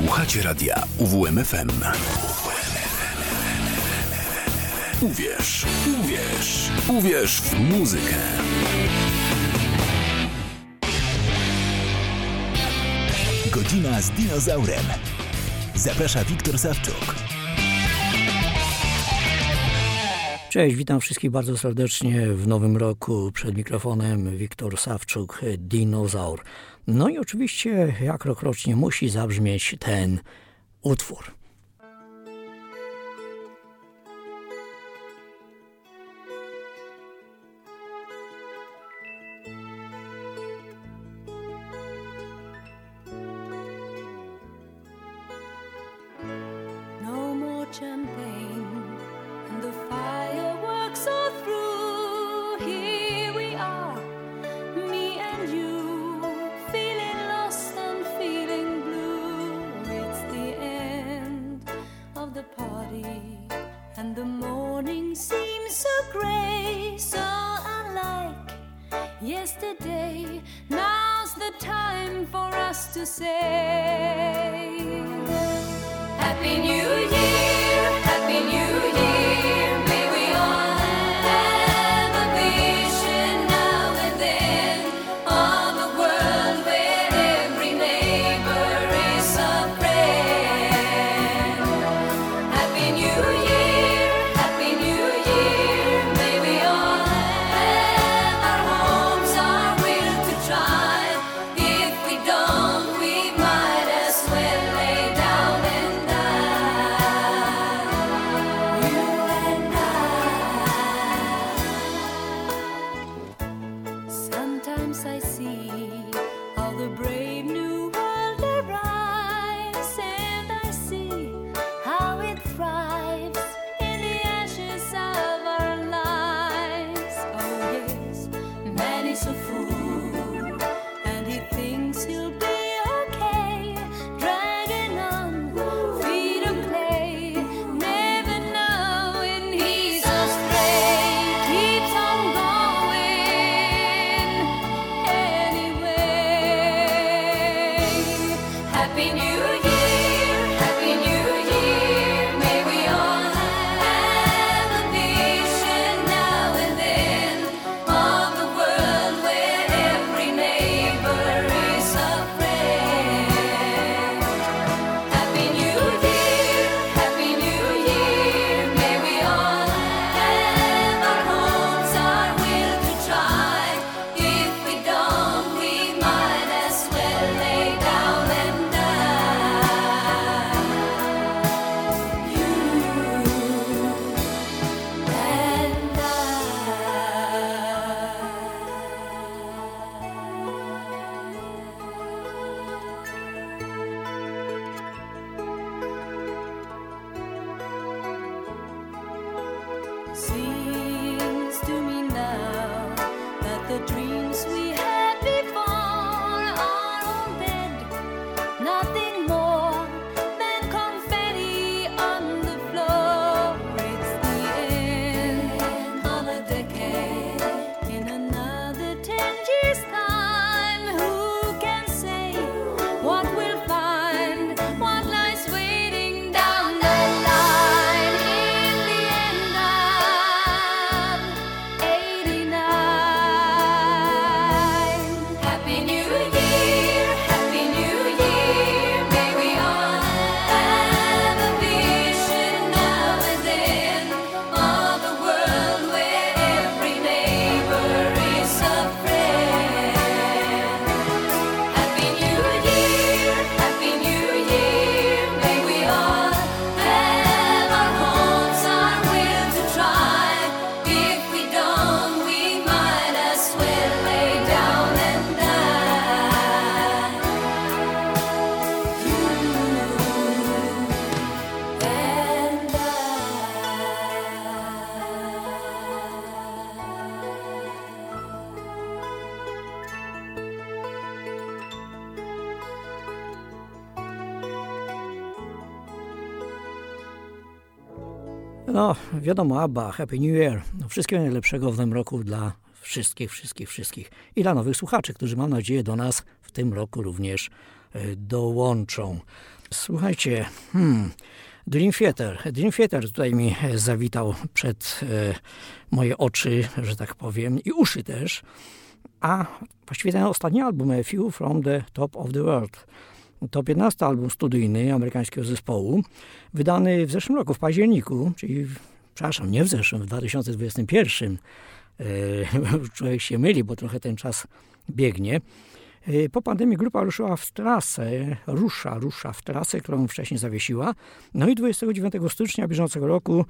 Słuchacie radia UWMFM. Uwierz, uwierz, uwierz w muzykę. Godzina z dinozaurem. Zaprasza Wiktor Sawczuk. Cześć, witam wszystkich bardzo serdecznie w nowym roku. Przed mikrofonem Wiktor Sawczuk, dinozaur. No i oczywiście, jak rokrocznie musi zabrzmieć ten utwór. Wiadomo, ABBA, Happy New Year. No, wszystkiego najlepszego w tym roku dla wszystkich, wszystkich, wszystkich. I dla nowych słuchaczy, którzy mam nadzieję do nas w tym roku również e, dołączą. Słuchajcie, hmm, Dream Theater. Dream Theater tutaj mi zawitał przed e, moje oczy, że tak powiem, i uszy też. A właściwie ten ostatni album, A Few from the Top of the World. To 15 album studyjny amerykańskiego zespołu, wydany w zeszłym roku, w październiku, czyli, przepraszam, nie w zeszłym, w 2021. E, człowiek się myli, bo trochę ten czas biegnie. E, po pandemii grupa ruszyła w trasę, rusza, rusza w trasę, którą wcześniej zawiesiła. No i 29 stycznia bieżącego roku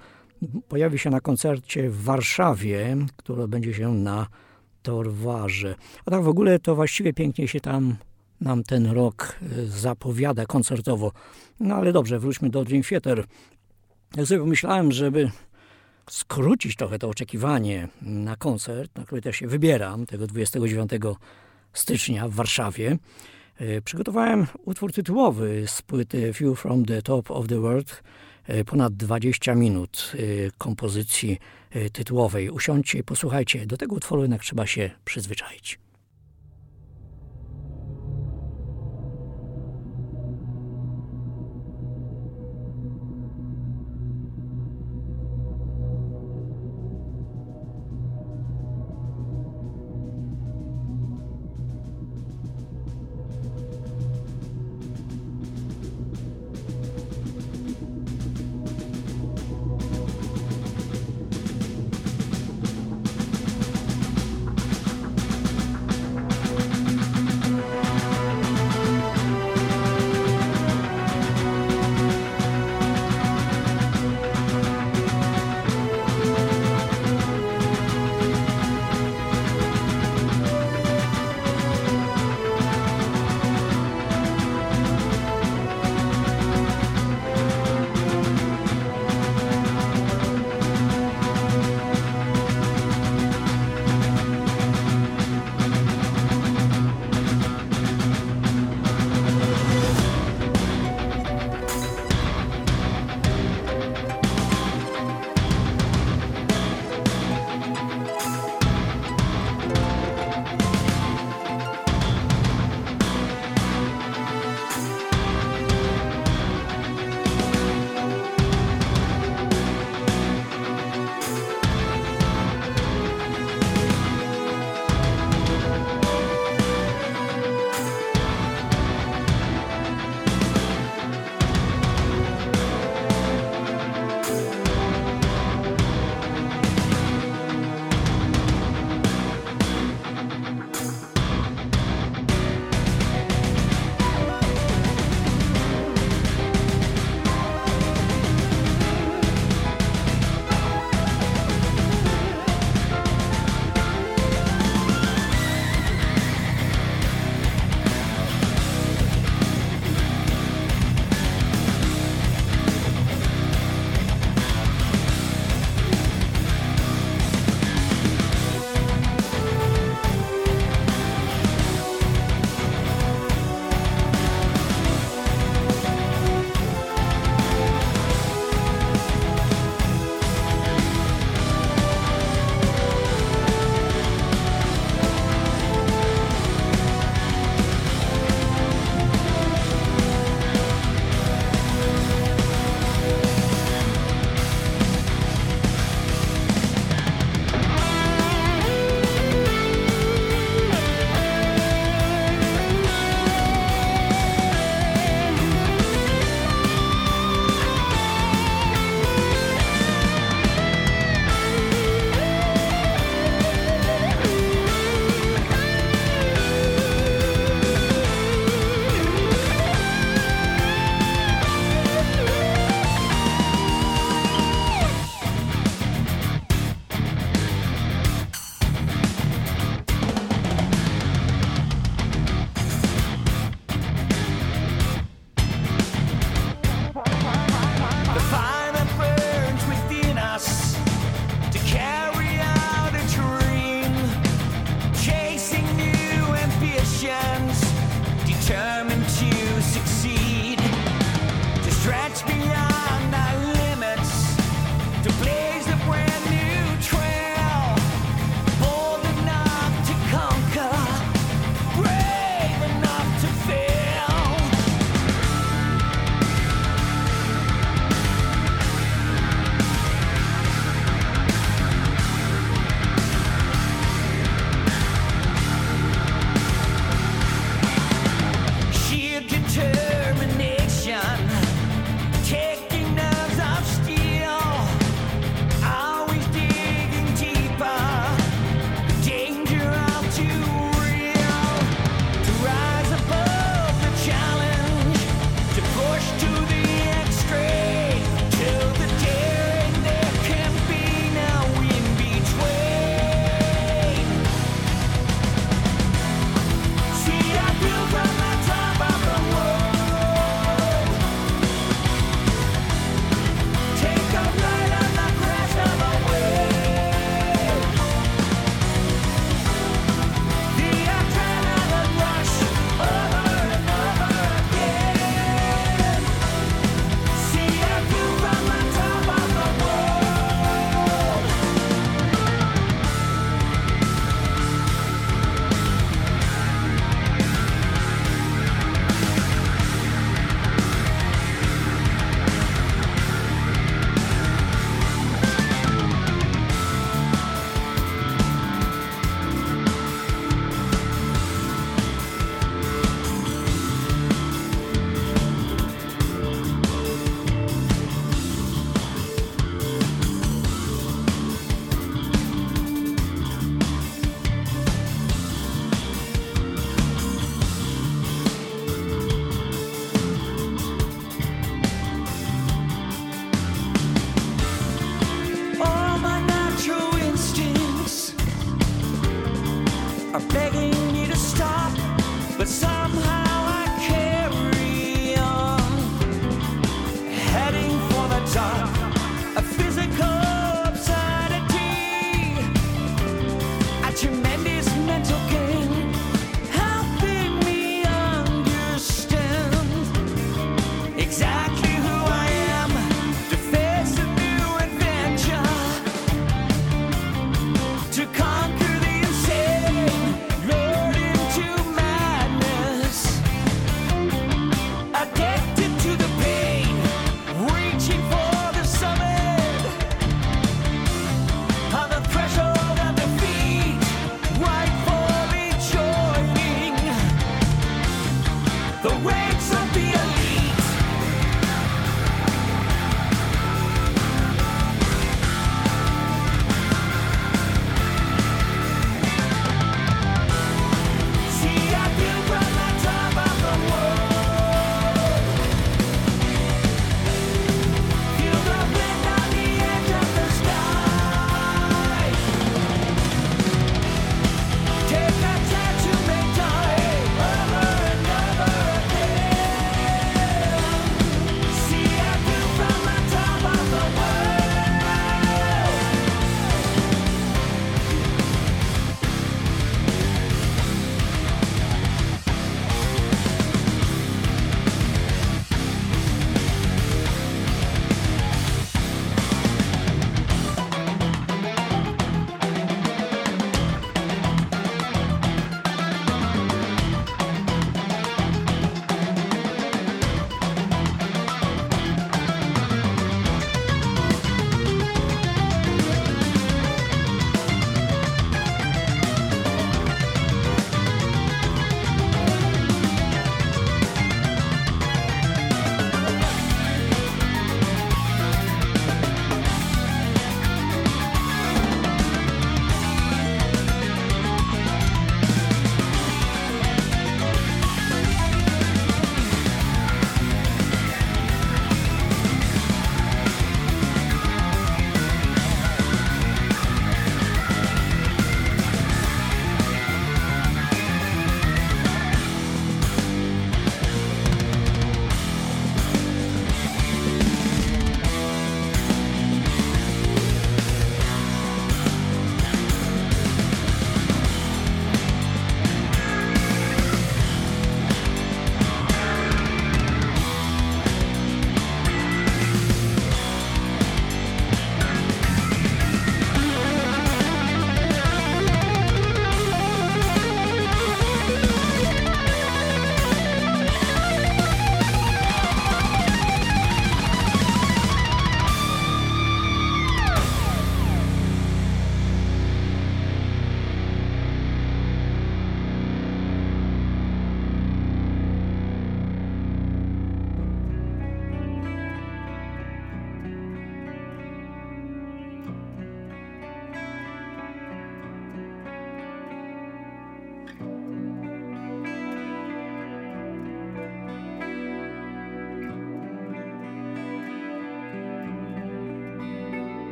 pojawi się na koncercie w Warszawie, który odbędzie się na Torwarze. A tak w ogóle to właściwie pięknie się tam nam ten rok e, zapowiada koncertowo. No ale dobrze, wróćmy do Dream Theater. Ja sobie pomyślałem, żeby skrócić trochę to oczekiwanie na koncert, na który też się wybieram, tego 29 stycznia w Warszawie. E, przygotowałem utwór tytułowy z płyty View from the Top of the World, e, ponad 20 minut kompozycji tytułowej. Usiądźcie i posłuchajcie. Do tego utworu jednak trzeba się przyzwyczaić.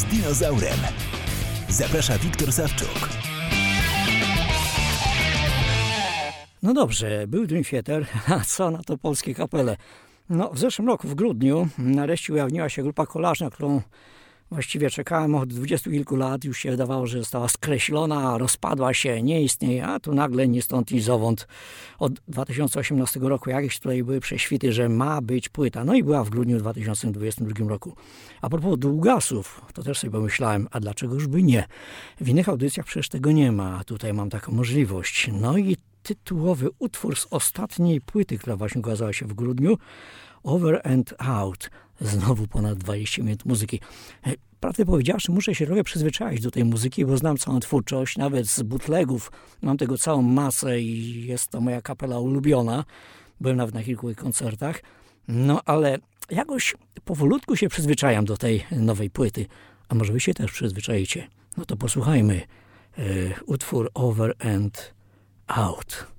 Z dinozaurem. Zaprasza Wiktor Sawczuk. No dobrze, był Dream Theater, a co na to polskie kapele? No, w zeszłym roku, w grudniu, nareszcie ujawniła się grupa kolażna, którą właściwie czekałem od dwudziestu kilku lat. Już się wydawało, że została skreślona, rozpadła się, nie istnieje, a tu nagle nie stąd ni zowąd. Od 2018 roku jakieś tutaj były prześwity, że ma być płyta. No i była w grudniu 2022 roku. A propos długasów, to też sobie pomyślałem, a dlaczegoż by nie? W innych audycjach przecież tego nie ma, a tutaj mam taką możliwość. No i tytułowy utwór z ostatniej płyty, która właśnie ukazała się w grudniu, Over and Out. Znowu ponad 20 minut muzyki. E, prawdę powiedziawszy, muszę się trochę przyzwyczaić do tej muzyki, bo znam całą twórczość, nawet z bootlegów. Mam tego całą masę i jest to moja kapela ulubiona. Byłem nawet na kilku koncertach. No ale jakoś powolutku się przyzwyczajam do tej nowej płyty. A może wy się też przyzwyczajicie? No to posłuchajmy. E, utwór Over and Out.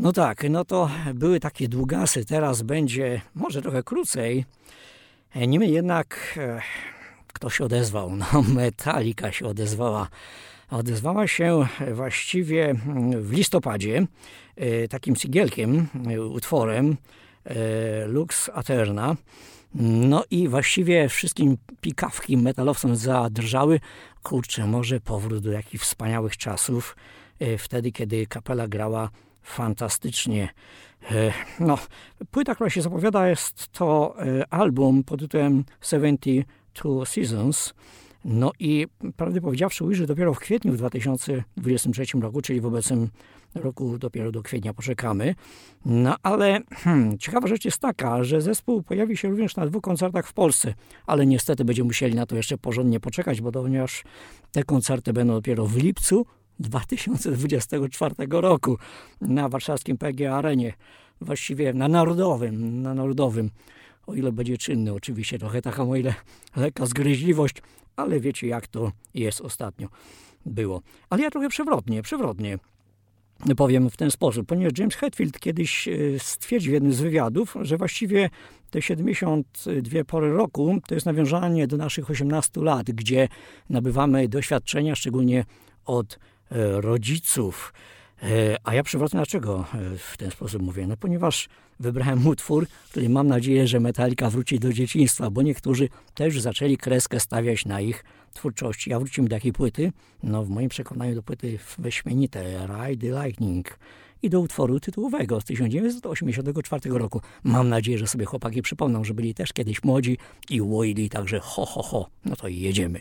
No tak, no to były takie długasy, teraz będzie może trochę krócej. E, niemniej jednak e, kto się odezwał? No Metallica się odezwała. Odezwała się właściwie w listopadzie e, takim singielkiem, utworem Lux Aterna. No i właściwie wszystkim pikawki metalowcom zadrżały. Kurczę, może powrót do jakichś wspaniałych czasów, wtedy kiedy kapela grała fantastycznie. E, no, płyta, która się zapowiada, jest to e, album pod tytułem 72 Seasons. No i prawdę powiedziawszy, ujrzy dopiero w kwietniu w 2023 roku, czyli w obecnym roku dopiero do kwietnia poczekamy. No ale hmm, ciekawa rzecz jest taka, że zespół pojawi się również na dwóch koncertach w Polsce, ale niestety będziemy musieli na to jeszcze porządnie poczekać, bo ponieważ te koncerty będą dopiero w lipcu 2024 roku na warszawskim PG Arenie, właściwie na Narodowym, na Narodowym, o ile będzie czynny oczywiście, trochę taka o ile lekka zgryźliwość, ale wiecie jak to jest ostatnio było. Ale ja trochę przewrotnie, przewrotnie powiem w ten sposób, ponieważ James Hetfield kiedyś e, stwierdził w jednym z wywiadów, że właściwie te 72 pory roku to jest nawiązanie do naszych 18 lat, gdzie nabywamy doświadczenia, szczególnie od rodziców. E, a ja przywracam dlaczego e, w ten sposób mówię? No ponieważ wybrałem utwór, który mam nadzieję, że Metallica wróci do dzieciństwa, bo niektórzy też zaczęli kreskę stawiać na ich twórczości. Ja wrócimy do jakiej płyty? No w moim przekonaniu do płyty wyśmienite Ride the Lightning i do utworu tytułowego z 1984 roku. Mam nadzieję, że sobie chłopaki przypomną, że byli też kiedyś młodzi i łoili także ho ho ho. No to jedziemy.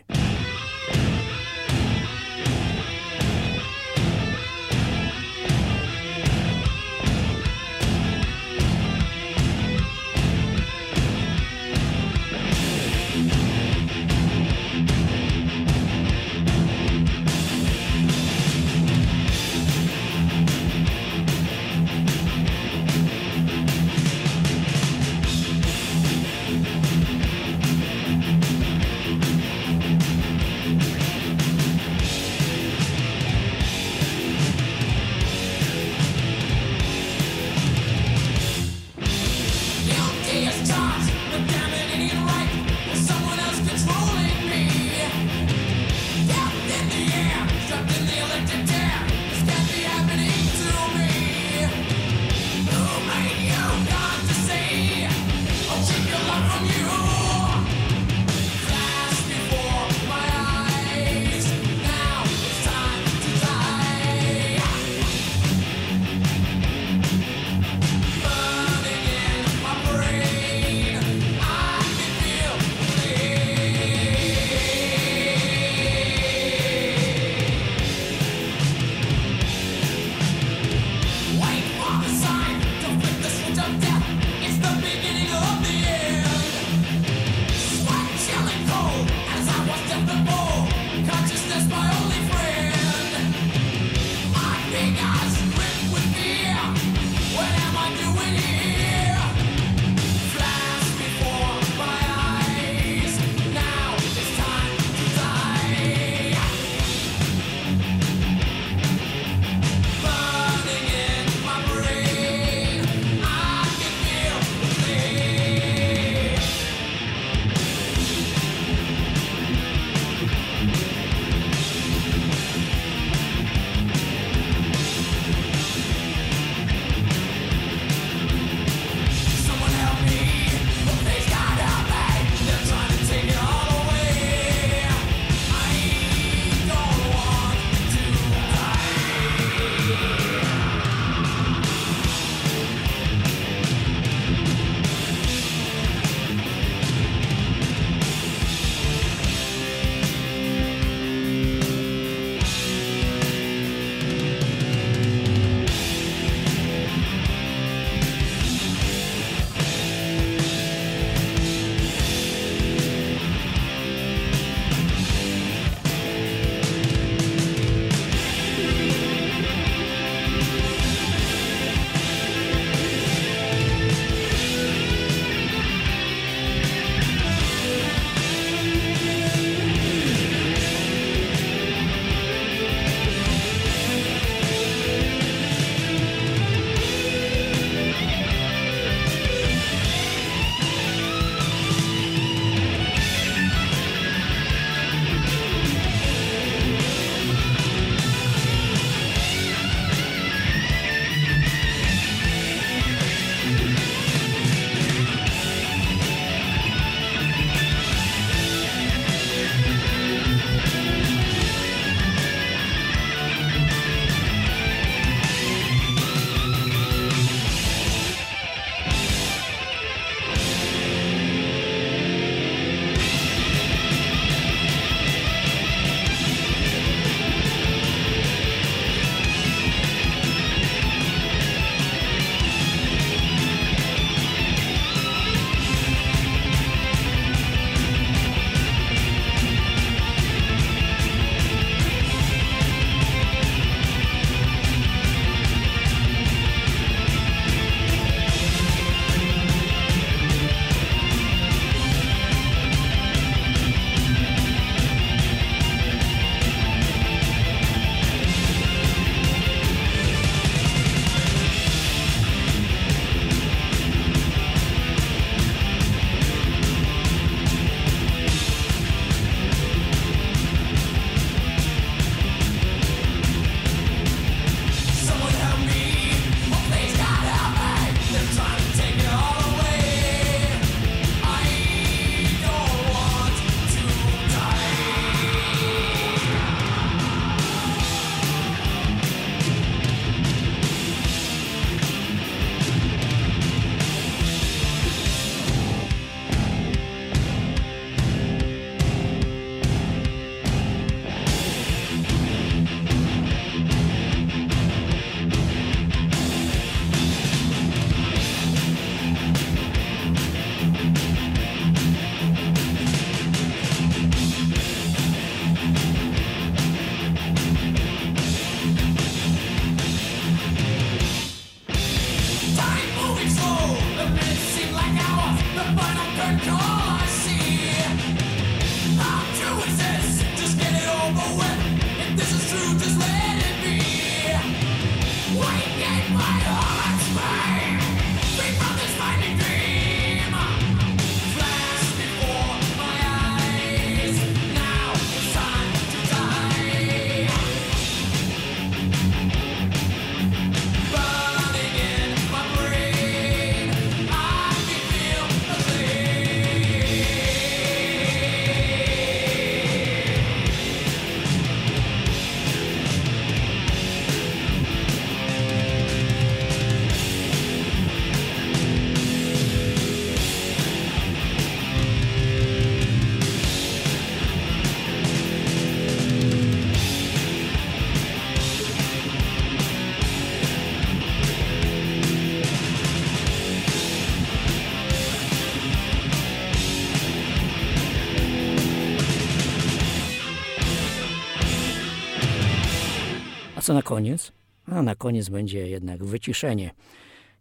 Co na koniec? A na koniec będzie jednak wyciszenie.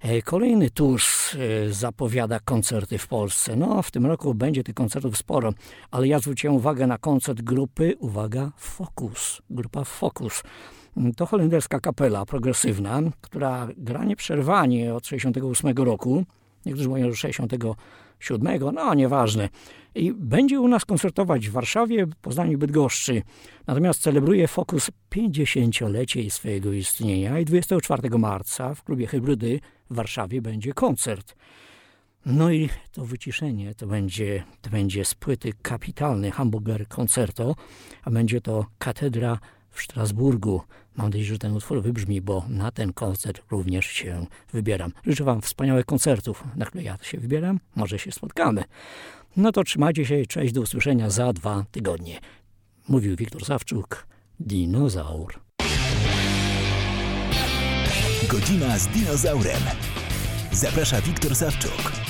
E, kolejny tusz e, zapowiada koncerty w Polsce. No, w tym roku będzie tych koncertów sporo, ale ja zwróciłem uwagę na koncert grupy, uwaga, Focus. Grupa Focus. To holenderska kapela progresywna, która gra nieprzerwanie od 68 roku. Niektórzy mówią, że 67, no nieważne. I będzie u nas koncertować w Warszawie, Poznaniu Bydgoszczy. Natomiast celebruje Focus 50-lecie swojego istnienia i 24 marca w klubie Hybrydy w Warszawie będzie koncert. No i to wyciszenie to będzie, to będzie z płyty kapitalny Hamburger Concerto, a będzie to Katedra w Strasburgu. Mam nadzieję, że ten utwór wybrzmi, bo na ten koncert również się wybieram. Życzę Wam wspaniałych koncertów, na które ja się wybieram. Może się spotkamy. No to trzymajcie się, cześć, do usłyszenia za dwa tygodnie. Mówił Wiktor Sawczuk, dinozaur. Godzina z dinozaurem. Zaprasza Wiktor Sawczuk.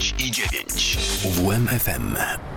5 i 9.